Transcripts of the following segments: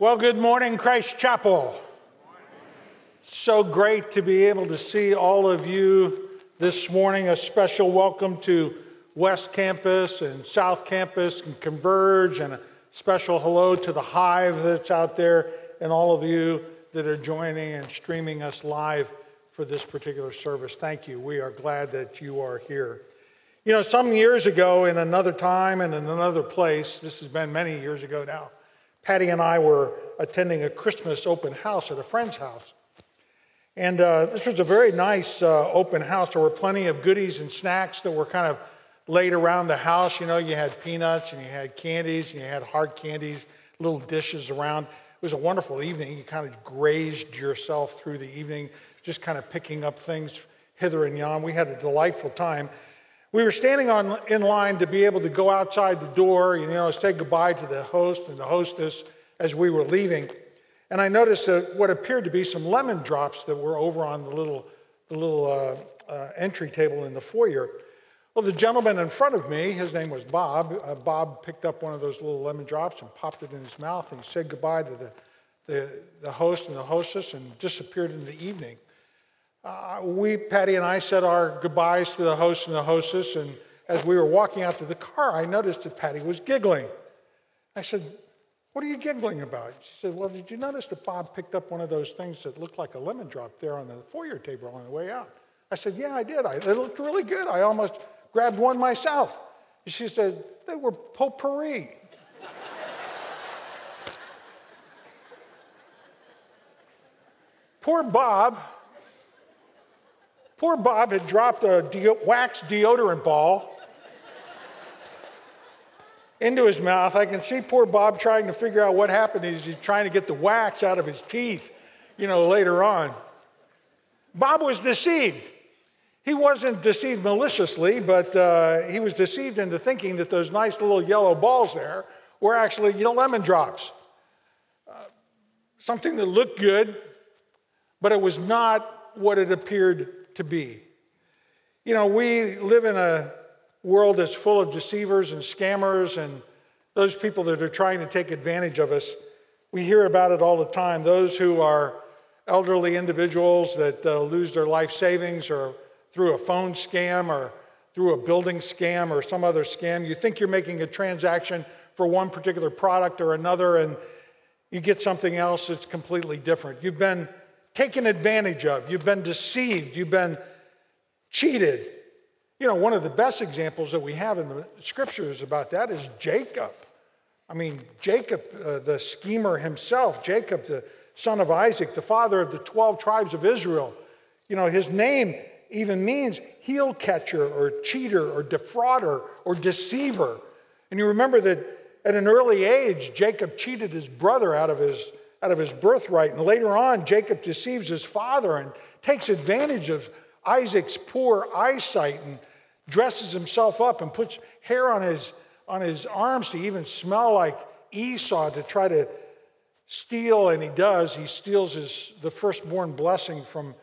Well, good morning, Christ Chapel. So great to be able to see all of you this morning. A special welcome to West Campus and South Campus and Converge, and a special hello to the Hive that's out there, and all of you that are joining and streaming us live for this particular service. Thank you. We are glad that you are here. You know, some years ago, in another time and in another place, this has been many years ago now Patty and I were attending a Christmas open house at a friend's house. And uh, this was a very nice uh, open house. There were plenty of goodies and snacks that were kind of laid around the house. You know, you had peanuts and you had candies and you had hard candies, little dishes around. It was a wonderful evening. You kind of grazed yourself through the evening, just kind of picking up things hither and yon. We had a delightful time. We were standing on, in line to be able to go outside the door, you know, say goodbye to the host and the hostess as we were leaving. And I noticed that what appeared to be some lemon drops that were over on the little, the little uh, uh, entry table in the foyer. Well, the gentleman in front of me, his name was Bob. Uh, Bob picked up one of those little lemon drops and popped it in his mouth and he said goodbye to the, the, the host and the hostess and disappeared in the evening. Uh, we, Patty and I, said our goodbyes to the host and the hostess, and as we were walking out to the car, I noticed that Patty was giggling. I said, What are you giggling about? She said, Well, did you notice that Bob picked up one of those things that looked like a lemon drop there on the foyer table on the way out? I said, Yeah, I did. I, it looked really good. I almost grabbed one myself. She said, They were potpourri. Poor Bob Poor Bob had dropped a de- wax deodorant ball into his mouth. I can see poor Bob trying to figure out what happened. He's, trying to get the wax out of his teeth, you know, later on. Bob was deceived. He wasn't deceived maliciously, but uh, he was deceived into thinking that those nice little yellow balls there were actually you know, lemon drops. Uh, something that looked good, but it was not what it appeared to be. You know, we live in a world that's full of deceivers and scammers and those people that are trying to take advantage of us. We hear about it all the time. Those who are elderly individuals that uh, lose their life savings or through a phone scam or through a building scam or some other scam. You think you're making a transaction for one particular product or another, and you get something else that's completely different. You've been taken advantage of, you've been deceived, you've been cheated. You know, one of the best examples that we have in the scriptures about that is Jacob. I mean, Jacob, uh, the schemer himself, Jacob, the son of Isaac, the father of the 12 tribes of Israel. You know, his name even means heel catcher or cheater or defrauder or deceiver. And you remember that at an early age, Jacob cheated his brother out of his out of his birthright. And later on, Jacob deceives his father and takes advantage of Isaac's poor eyesight and dresses himself up and puts hair on his, on his arms to even smell like Esau to try to steal. And he does. He steals his, the firstborn blessing from,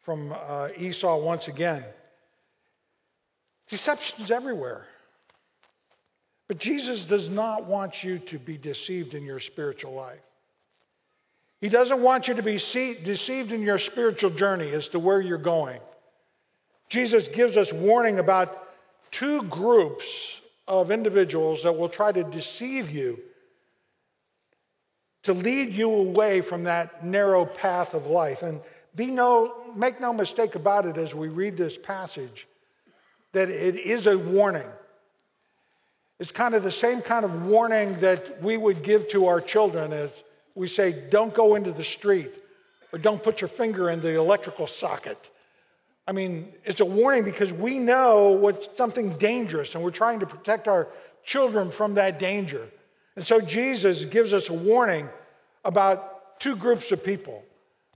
from uh, Esau once again. Deception's everywhere. But Jesus does not want you to be deceived in your spiritual life. He doesn't want you to be deceived in your spiritual journey as to where you're going. Jesus gives us warning about two groups of individuals that will try to deceive you to lead you away from that narrow path of life. And be no, make no mistake about it as we read this passage, that it is a warning. It's kind of the same kind of warning that we would give to our children as we say, don't go into the street or don't put your finger in the electrical socket. I mean, it's a warning because we know what's something dangerous and we're trying to protect our children from that danger. And so Jesus gives us a warning about two groups of people.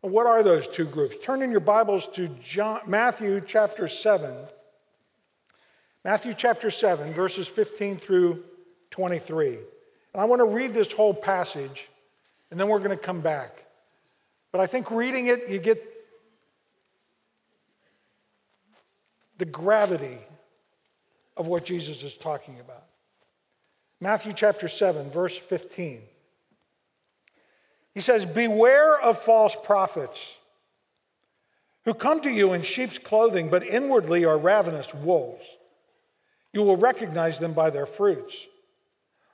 What are those two groups? Turn in your Bibles to John, Matthew chapter 7. Matthew chapter 7, verses 15 through 23. And I want to read this whole passage and then we're going to come back. But I think reading it, you get the gravity of what Jesus is talking about. Matthew chapter 7, verse 15. He says, Beware of false prophets who come to you in sheep's clothing, but inwardly are ravenous wolves. You will recognize them by their fruits.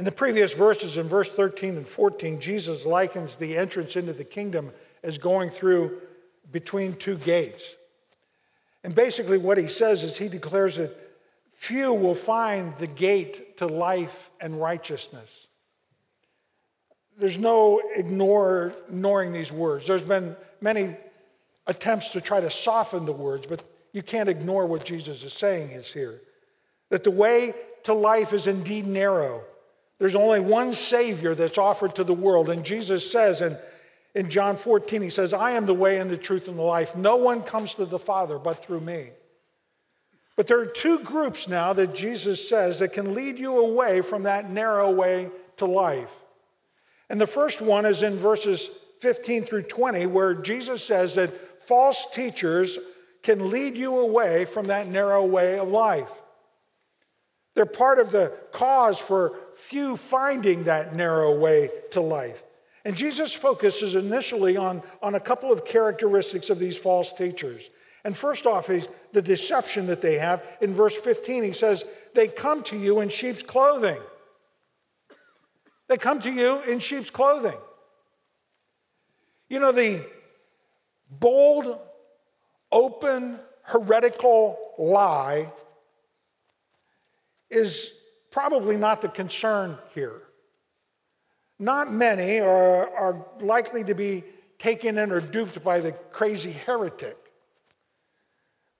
In the previous verses, in verse 13 and 14, Jesus likens the entrance into the kingdom as going through between two gates. And basically, what he says is he declares that few will find the gate to life and righteousness there's no ignore, ignoring these words. There's been many attempts to try to soften the words, but you can't ignore what Jesus is saying is here. That the way to life is indeed narrow. There's only one Savior that's offered to the world. And Jesus says in, in John 14, He says, I am the way and the truth and the life. No one comes to the Father but through me. But there are two groups now that Jesus says that can lead you away from that narrow way to life. And the first one is in verses 15 through 20, where Jesus says that false teachers can lead you away from that narrow way of life. They're part of the cause for few finding that narrow way to life. And Jesus focuses initially on, on a couple of characteristics of these false teachers. And first off is the deception that they have. In verse 15, he says, They come to you in sheep's clothing. They come to you in sheep's clothing. You know, the bold, open, heretical lie is probably not the concern here. Not many are, are likely to be taken in or duped by the crazy heretic.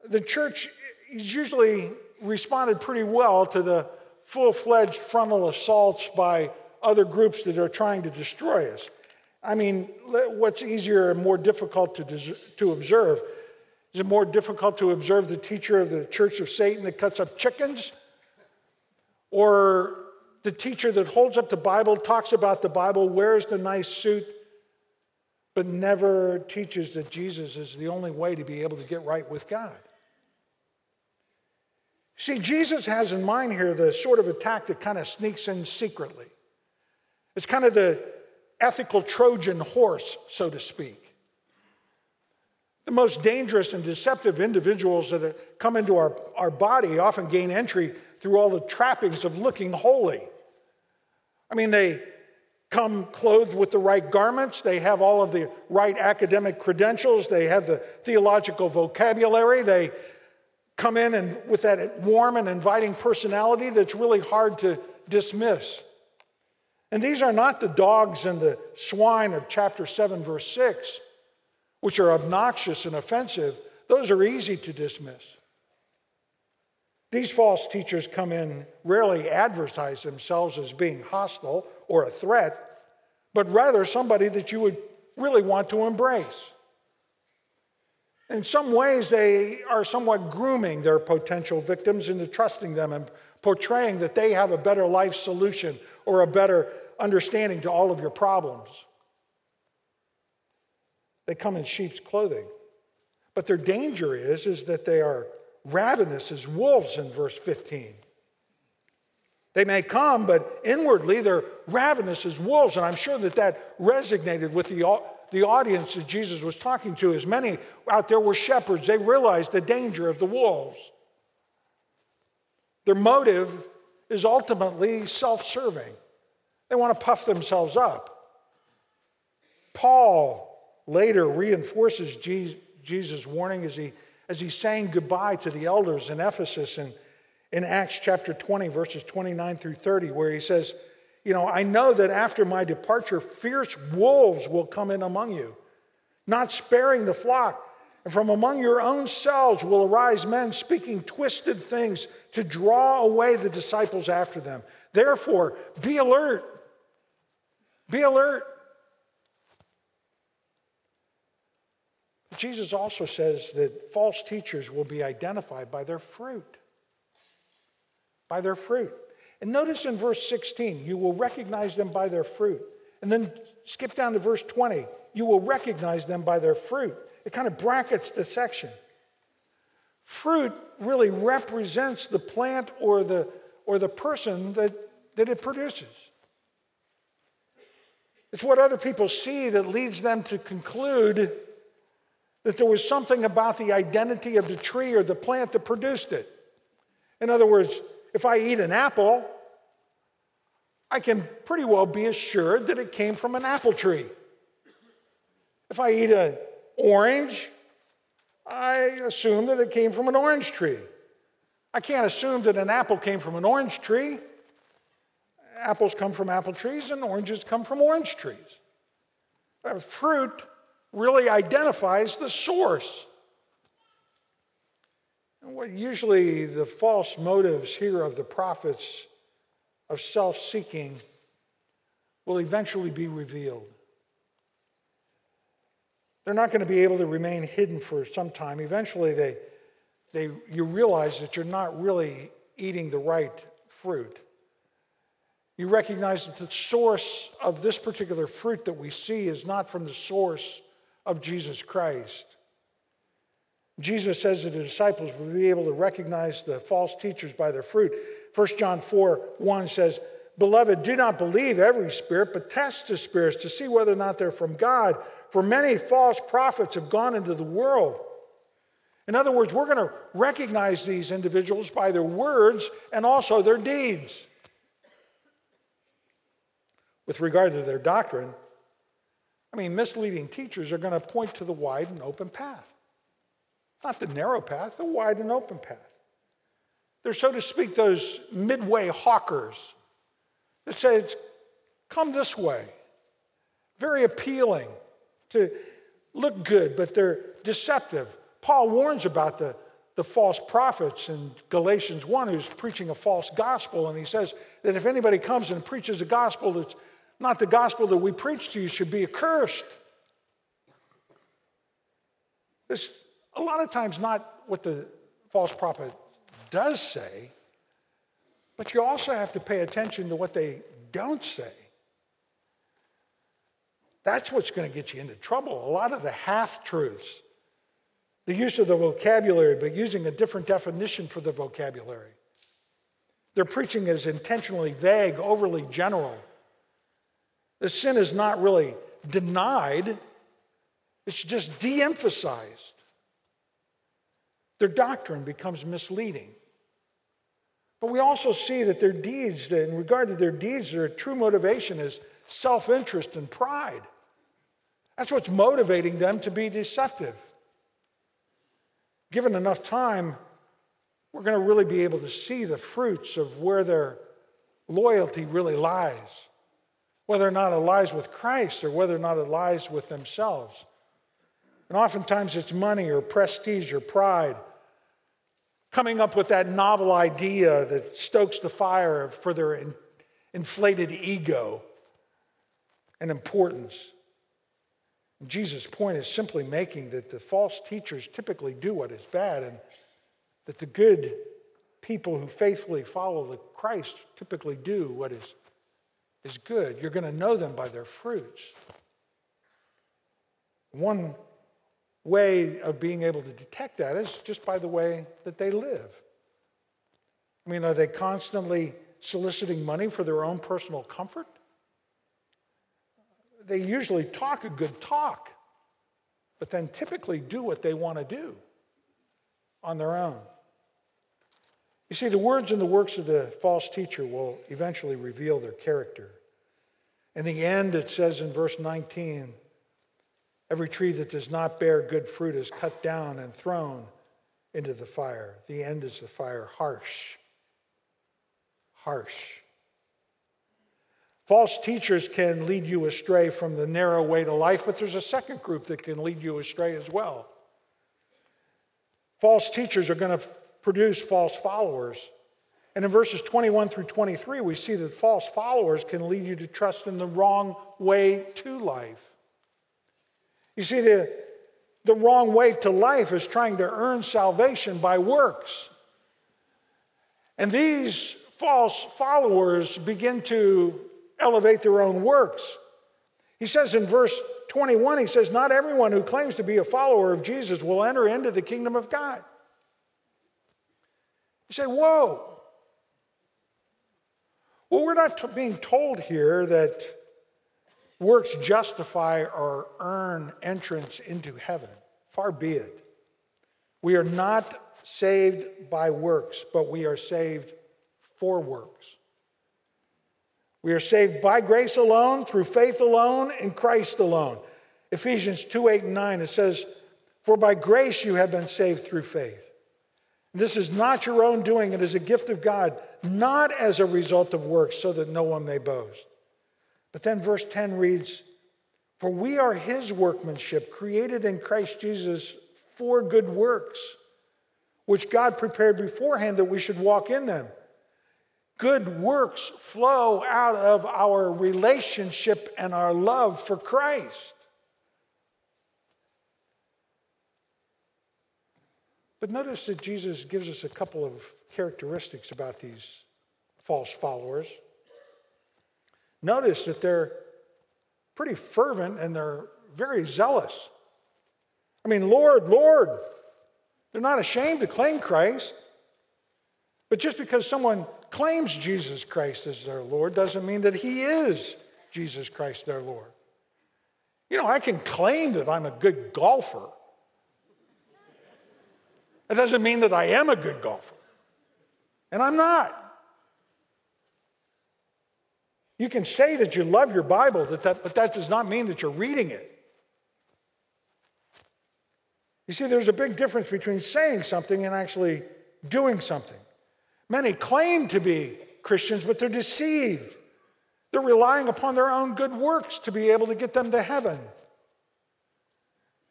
The church has usually responded pretty well to the full fledged frontal assaults by other groups that are trying to destroy us. I mean, what's easier and more difficult to, to observe? Is it more difficult to observe the teacher of the Church of Satan that cuts up chickens? Or the teacher that holds up the Bible, talks about the Bible, wears the nice suit, but never teaches that Jesus is the only way to be able to get right with God? See, Jesus has in mind here the sort of attack that kind of sneaks in secretly. It's kind of the ethical Trojan horse, so to speak. The most dangerous and deceptive individuals that come into our, our body often gain entry through all the trappings of looking holy. I mean, they come clothed with the right garments, they have all of the right academic credentials, they have the theological vocabulary, they come in and with that warm and inviting personality that's really hard to dismiss. And these are not the dogs and the swine of chapter 7, verse 6, which are obnoxious and offensive. Those are easy to dismiss. These false teachers come in, rarely advertise themselves as being hostile or a threat, but rather somebody that you would really want to embrace. In some ways, they are somewhat grooming their potential victims into trusting them and portraying that they have a better life solution or a better understanding to all of your problems. They come in sheep's clothing. But their danger is, is that they are ravenous as wolves in verse 15. They may come, but inwardly they're ravenous as wolves. And I'm sure that that resonated with the, the audience that Jesus was talking to. As many out there were shepherds, they realized the danger of the wolves. Their motive is ultimately self serving. They want to puff themselves up. Paul later reinforces Jesus' warning as he, as he's saying goodbye to the elders in Ephesus and in Acts chapter 20, verses 29 through 30, where he says, You know, I know that after my departure, fierce wolves will come in among you, not sparing the flock. And from among your own selves will arise men speaking twisted things to draw away the disciples after them. Therefore, be alert. Be alert. Jesus also says that false teachers will be identified by their fruit. By their fruit. And notice in verse 16, you will recognize them by their fruit. And then skip down to verse 20, you will recognize them by their fruit. It kind of brackets the section. Fruit really represents the plant or the, or the person that, that it produces. It's what other people see that leads them to conclude that there was something about the identity of the tree or the plant that produced it. In other words, if I eat an apple, I can pretty well be assured that it came from an apple tree. If I eat an orange, I assume that it came from an orange tree. I can't assume that an apple came from an orange tree. Apples come from apple trees, and oranges come from orange trees. Fruit really identifies the source. And what usually the false motives here of the prophets of self seeking will eventually be revealed. They're not going to be able to remain hidden for some time. Eventually, they, they, you realize that you're not really eating the right fruit. You recognize that the source of this particular fruit that we see is not from the source of Jesus Christ. Jesus says that the disciples will be able to recognize the false teachers by their fruit. 1 John 4 1 says, Beloved, do not believe every spirit, but test the spirits to see whether or not they're from God. For many false prophets have gone into the world. In other words, we're going to recognize these individuals by their words and also their deeds. With regard to their doctrine, I mean, misleading teachers are going to point to the wide and open path. Not the narrow path, the wide and open path. They're, so to speak, those midway hawkers that say, it's come this way. Very appealing to look good, but they're deceptive. Paul warns about the, the false prophets in Galatians 1 who's preaching a false gospel, and he says that if anybody comes and preaches a gospel that's not the gospel that we preach to you should be accursed. It's a lot of times not what the false prophet does say, but you also have to pay attention to what they don't say. That's what's going to get you into trouble. A lot of the half truths, the use of the vocabulary, but using a different definition for the vocabulary. Their preaching is intentionally vague, overly general. The sin is not really denied, it's just de emphasized. Their doctrine becomes misleading. But we also see that their deeds, in regard to their deeds, their true motivation is self interest and pride. That's what's motivating them to be deceptive. Given enough time, we're going to really be able to see the fruits of where their loyalty really lies whether or not it lies with Christ or whether or not it lies with themselves. And oftentimes it's money or prestige or pride. Coming up with that novel idea that stokes the fire for their in, inflated ego and importance. And Jesus' point is simply making that the false teachers typically do what is bad, and that the good people who faithfully follow the Christ typically do what is is good. You're going to know them by their fruits. One way of being able to detect that is just by the way that they live. I mean, are they constantly soliciting money for their own personal comfort? They usually talk a good talk, but then typically do what they want to do on their own. You see, the words and the works of the false teacher will eventually reveal their character. In the end, it says in verse 19 every tree that does not bear good fruit is cut down and thrown into the fire. The end is the fire, harsh. Harsh. False teachers can lead you astray from the narrow way to life, but there's a second group that can lead you astray as well. False teachers are going to produce false followers. And in verses 21 through 23, we see that false followers can lead you to trust in the wrong way to life. You see, the, the wrong way to life is trying to earn salvation by works. And these false followers begin to elevate their own works. He says in verse 21, he says, Not everyone who claims to be a follower of Jesus will enter into the kingdom of God. You say, Whoa. Well, we're not t- being told here that works justify or earn entrance into heaven. Far be it. We are not saved by works, but we are saved for works. We are saved by grace alone, through faith alone, in Christ alone. Ephesians 2 8 and 9, it says, For by grace you have been saved through faith. This is not your own doing, it is a gift of God, not as a result of works, so that no one may boast. But then verse 10 reads, For we are his workmanship, created in Christ Jesus for good works, which God prepared beforehand that we should walk in them. Good works flow out of our relationship and our love for Christ. But notice that Jesus gives us a couple of characteristics about these false followers. Notice that they're pretty fervent and they're very zealous. I mean, Lord, Lord, they're not ashamed to claim Christ. But just because someone claims Jesus Christ as their Lord doesn't mean that he is Jesus Christ their Lord. You know, I can claim that I'm a good golfer. It doesn't mean that I am a good golfer. And I'm not. You can say that you love your Bible, that that, but that does not mean that you're reading it. You see, there's a big difference between saying something and actually doing something. Many claim to be Christians, but they're deceived. They're relying upon their own good works to be able to get them to heaven.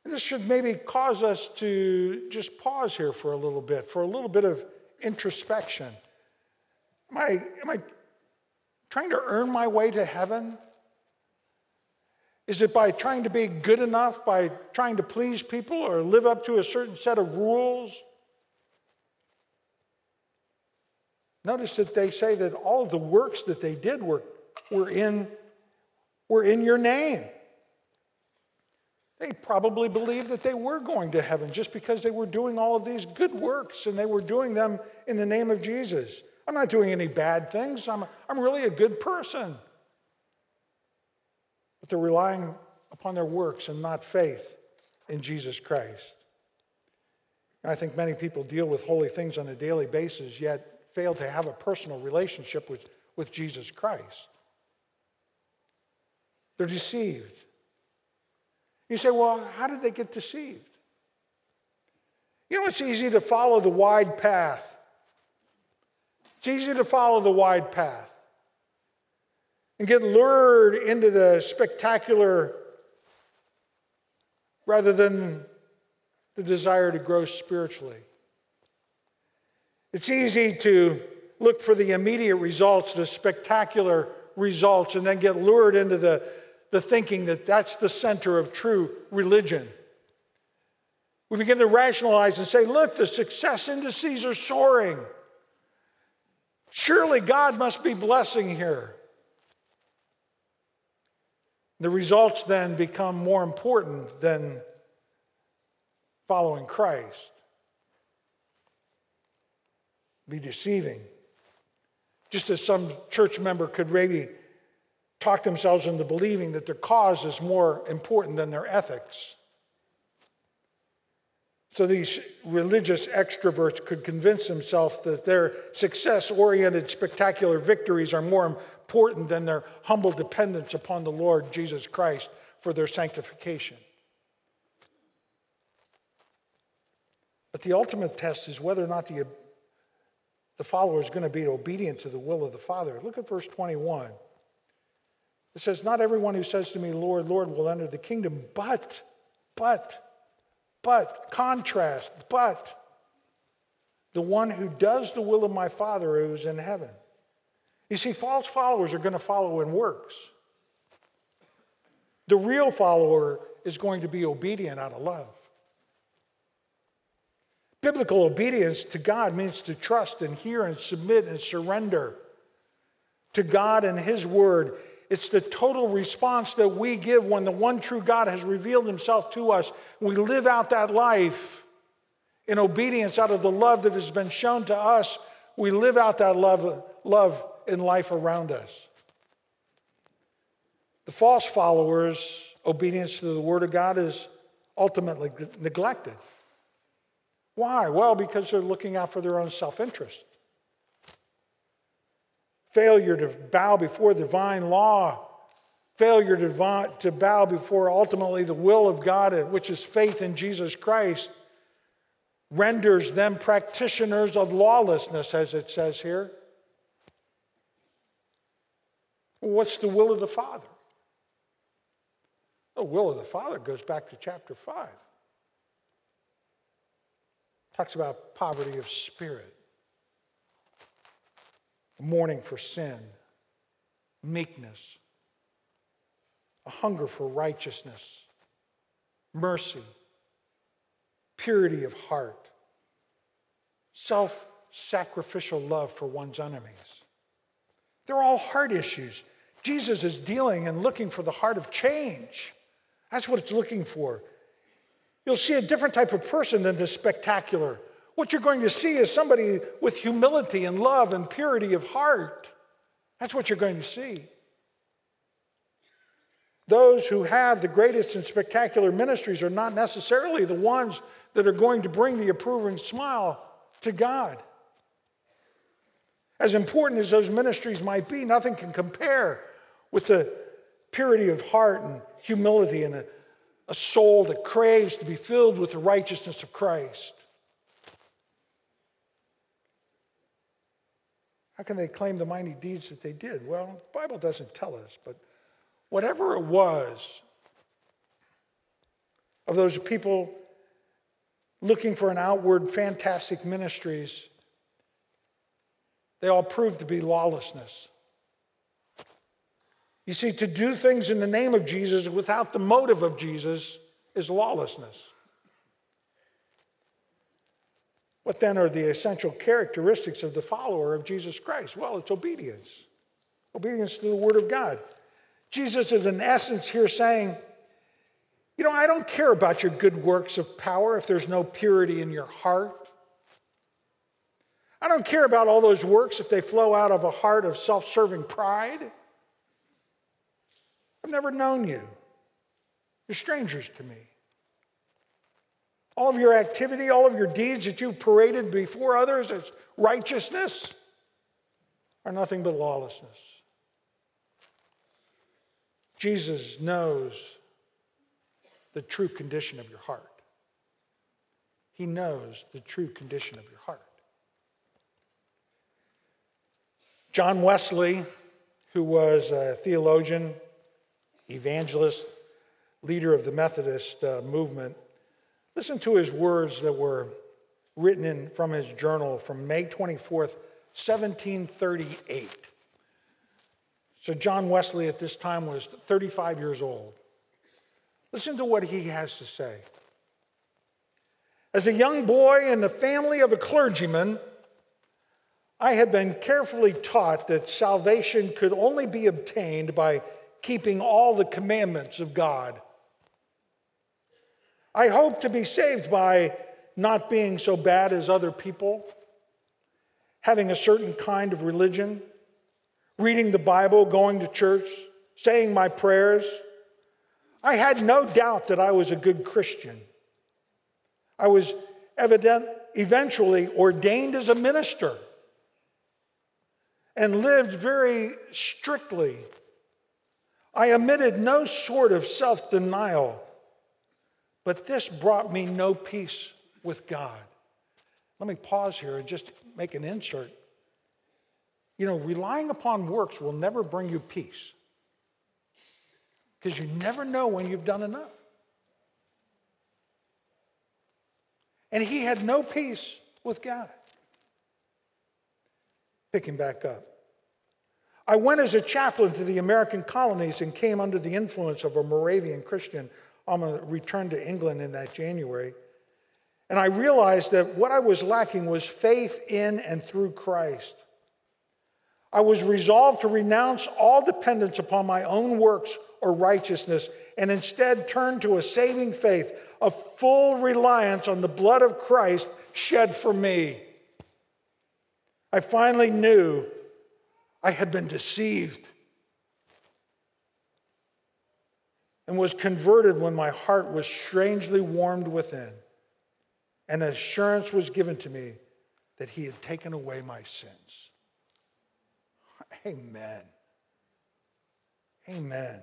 This should maybe cause us to just pause here for a little bit, for a little bit of introspection. Am I, am I trying to earn my way to heaven? Is it by trying to be good enough, by trying to please people or live up to a certain set of rules? Notice that they say that all the works that they did were, were, in, were in your name. They probably believed that they were going to heaven just because they were doing all of these good works and they were doing them in the name of Jesus. I'm not doing any bad things, I'm, I'm really a good person. But they're relying upon their works and not faith in Jesus Christ. I think many people deal with holy things on a daily basis, yet fail to have a personal relationship with, with Jesus Christ. They're deceived. You say, well, how did they get deceived? You know, it's easy to follow the wide path. It's easy to follow the wide path and get lured into the spectacular rather than the desire to grow spiritually. It's easy to look for the immediate results, the spectacular results, and then get lured into the the thinking that that's the center of true religion. We begin to rationalize and say, look, the success indices are soaring. Surely God must be blessing here. The results then become more important than following Christ. Be deceiving. Just as some church member could maybe talk themselves into believing that their cause is more important than their ethics. So these religious extroverts could convince themselves that their success oriented, spectacular victories are more important than their humble dependence upon the Lord Jesus Christ for their sanctification. But the ultimate test is whether or not the, the follower is going to be obedient to the will of the Father. Look at verse 21. It says, Not everyone who says to me, Lord, Lord, will enter the kingdom, but, but, but, contrast, but the one who does the will of my Father who is in heaven. You see, false followers are going to follow in works. The real follower is going to be obedient out of love. Biblical obedience to God means to trust and hear and submit and surrender to God and His Word. It's the total response that we give when the one true God has revealed Himself to us. We live out that life in obedience out of the love that has been shown to us. We live out that love, love in life around us. The false followers' obedience to the Word of God is ultimately neglected. Why? Well, because they're looking out for their own self interest. Failure to bow before divine law, failure to, to bow before ultimately the will of God, uh, which is faith in Jesus Christ, renders them practitioners of lawlessness, as it says here. What's the will of the Father? The will of the Father goes back to chapter 5 talks about poverty of spirit, mourning for sin, meekness, a hunger for righteousness, mercy, purity of heart, self sacrificial love for one's enemies. They're all heart issues. Jesus is dealing and looking for the heart of change. That's what it's looking for. You'll see a different type of person than the spectacular. What you're going to see is somebody with humility and love and purity of heart. That's what you're going to see. Those who have the greatest and spectacular ministries are not necessarily the ones that are going to bring the approving smile to God. As important as those ministries might be, nothing can compare with the purity of heart and humility and a a soul that craves to be filled with the righteousness of Christ. How can they claim the mighty deeds that they did? Well, the Bible doesn't tell us, but whatever it was of those people looking for an outward fantastic ministries, they all proved to be lawlessness. You see, to do things in the name of Jesus without the motive of Jesus is lawlessness. What then are the essential characteristics of the follower of Jesus Christ? Well, it's obedience. Obedience to the Word of God. Jesus is, in essence, here saying, You know, I don't care about your good works of power if there's no purity in your heart. I don't care about all those works if they flow out of a heart of self serving pride. I've never known you. You're strangers to me. All of your activity, all of your deeds that you've paraded before others as righteousness are nothing but lawlessness. Jesus knows the true condition of your heart. He knows the true condition of your heart. John Wesley, who was a theologian, evangelist, leader of the Methodist uh, movement, listen to his words that were written in, from his journal from May 24th, 1738. So, John Wesley at this time was 35 years old. Listen to what he has to say. As a young boy in the family of a clergyman, I had been carefully taught that salvation could only be obtained by keeping all the commandments of God. I hope to be saved by not being so bad as other people, having a certain kind of religion, reading the Bible, going to church, saying my prayers. I had no doubt that I was a good Christian. I was evident, eventually ordained as a minister and lived very strictly I omitted no sort of self denial, but this brought me no peace with God. let me pause here and just make an insert. You know, relying upon works will never bring you peace because you never know when you've done enough. And he had no peace with God. Picking back up. I went as a chaplain to the American colonies and came under the influence of a Moravian Christian on a return to England in that January. And I realized that what I was lacking was faith in and through Christ. I was resolved to renounce all dependence upon my own works or righteousness and instead turn to a saving faith, a full reliance on the blood of Christ shed for me. I finally knew I had been deceived and was converted when my heart was strangely warmed within, and assurance was given to me that He had taken away my sins. Amen. Amen.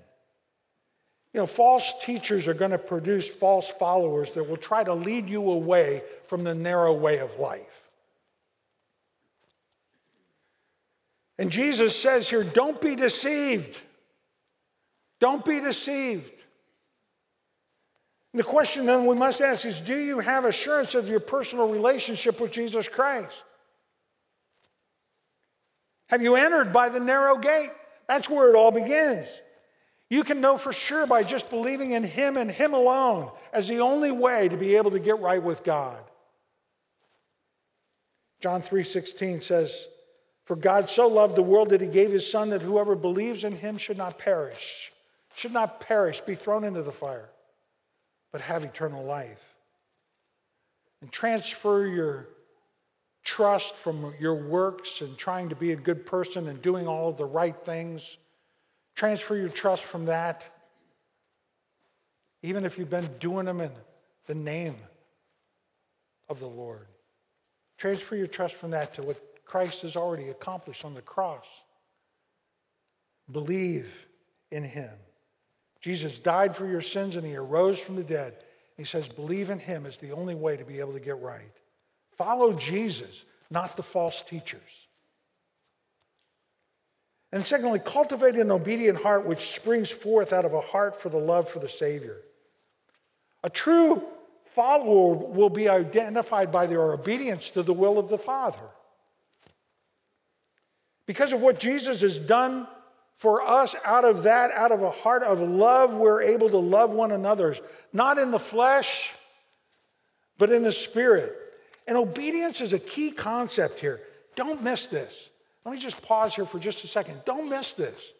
You know, false teachers are going to produce false followers that will try to lead you away from the narrow way of life. And Jesus says here, don't be deceived. Don't be deceived. The question then we must ask is do you have assurance of your personal relationship with Jesus Christ? Have you entered by the narrow gate? That's where it all begins. You can know for sure by just believing in Him and Him alone as the only way to be able to get right with God. John 3:16 says, "For God so loved the world that he gave his son that whoever believes in him should not perish, should not perish, be thrown into the fire, but have eternal life." And transfer your trust from your works and trying to be a good person and doing all the right things Transfer your trust from that, even if you've been doing them in the name of the Lord. Transfer your trust from that to what Christ has already accomplished on the cross. Believe in him. Jesus died for your sins and he arose from the dead. He says, believe in him is the only way to be able to get right. Follow Jesus, not the false teachers. And secondly, cultivate an obedient heart which springs forth out of a heart for the love for the Savior. A true follower will be identified by their obedience to the will of the Father. Because of what Jesus has done for us, out of that, out of a heart of love, we're able to love one another, not in the flesh, but in the spirit. And obedience is a key concept here. Don't miss this. Let me just pause here for just a second. Don't miss this.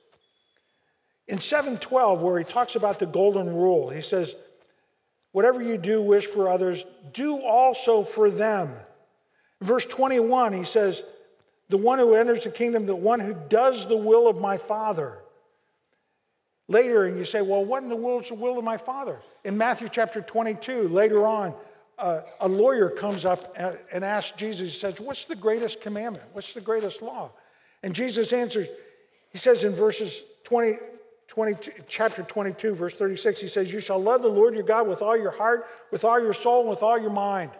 In 712, where he talks about the golden rule, he says, Whatever you do, wish for others, do also for them. In verse 21, he says, The one who enters the kingdom, the one who does the will of my Father. Later, and you say, Well, what in the world is the will of my Father? In Matthew chapter 22, later on, uh, a lawyer comes up and asks Jesus, he says, What's the greatest commandment? What's the greatest law? And Jesus answers, he says in verses 20, 22, chapter 22, verse 36, he says, You shall love the Lord your God with all your heart, with all your soul, and with all your mind.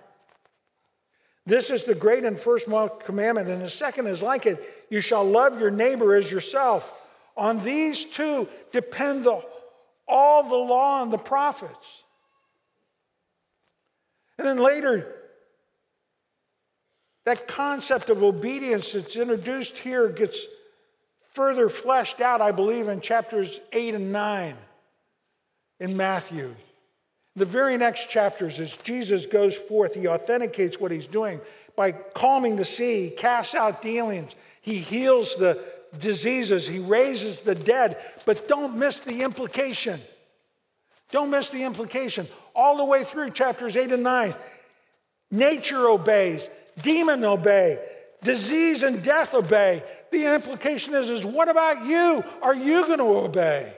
This is the great and first commandment. And the second is like it you shall love your neighbor as yourself. On these two depend the, all the law and the prophets. And then later, that concept of obedience that's introduced here gets further fleshed out, I believe, in chapters 8 and 9 in Matthew. The very next chapters, as Jesus goes forth, he authenticates what he's doing by calming the sea, he casts out demons, he heals the diseases, he raises the dead. But don't miss the implication. Don't miss the implication. All the way through chapters 8 and 9, nature obeys, demon obey, disease and death obey. The implication is, is what about you? Are you going to obey?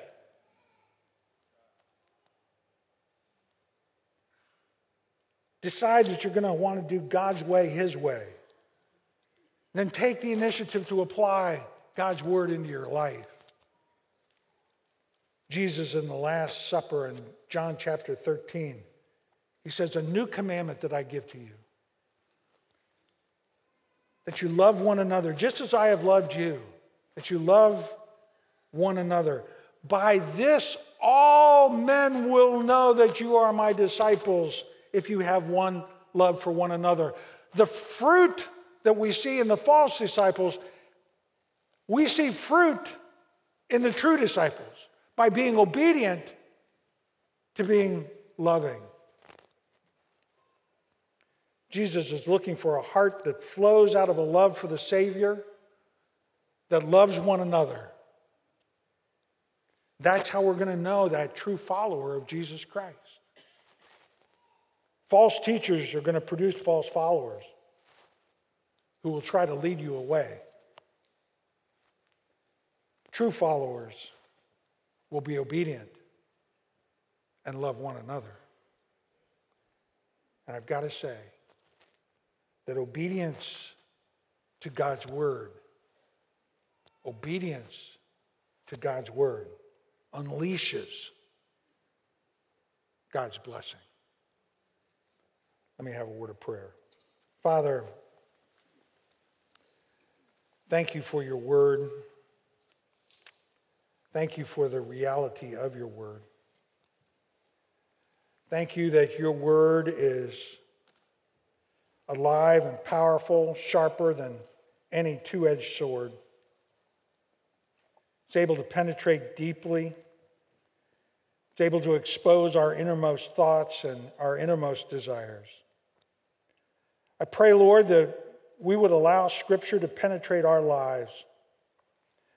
Decide that you're going to want to do God's way, His way. Then take the initiative to apply God's word into your life. Jesus in the Last Supper in John chapter 13, he says, A new commandment that I give to you that you love one another just as I have loved you, that you love one another. By this, all men will know that you are my disciples if you have one love for one another. The fruit that we see in the false disciples, we see fruit in the true disciples by being obedient to being loving. Jesus is looking for a heart that flows out of a love for the Savior, that loves one another. That's how we're going to know that true follower of Jesus Christ. False teachers are going to produce false followers who will try to lead you away. True followers will be obedient and love one another. And I've got to say that obedience to God's word, obedience to God's word, unleashes God's blessing. Let me have a word of prayer. Father, thank you for your word. Thank you for the reality of your word. Thank you that your word is alive and powerful, sharper than any two edged sword. It's able to penetrate deeply. It's able to expose our innermost thoughts and our innermost desires. I pray, Lord, that we would allow Scripture to penetrate our lives,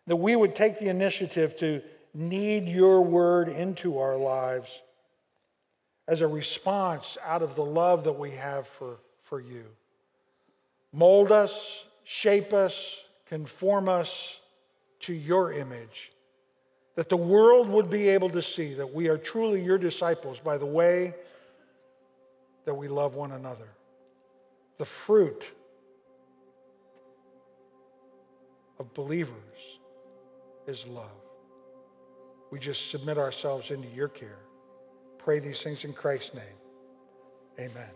that we would take the initiative to need your word into our lives as a response out of the love that we have for, for you. Mold us, shape us, conform us to your image, that the world would be able to see that we are truly your disciples by the way that we love one another. The fruit of believers is love. We just submit ourselves into your care. Pray these things in Christ's name. Amen.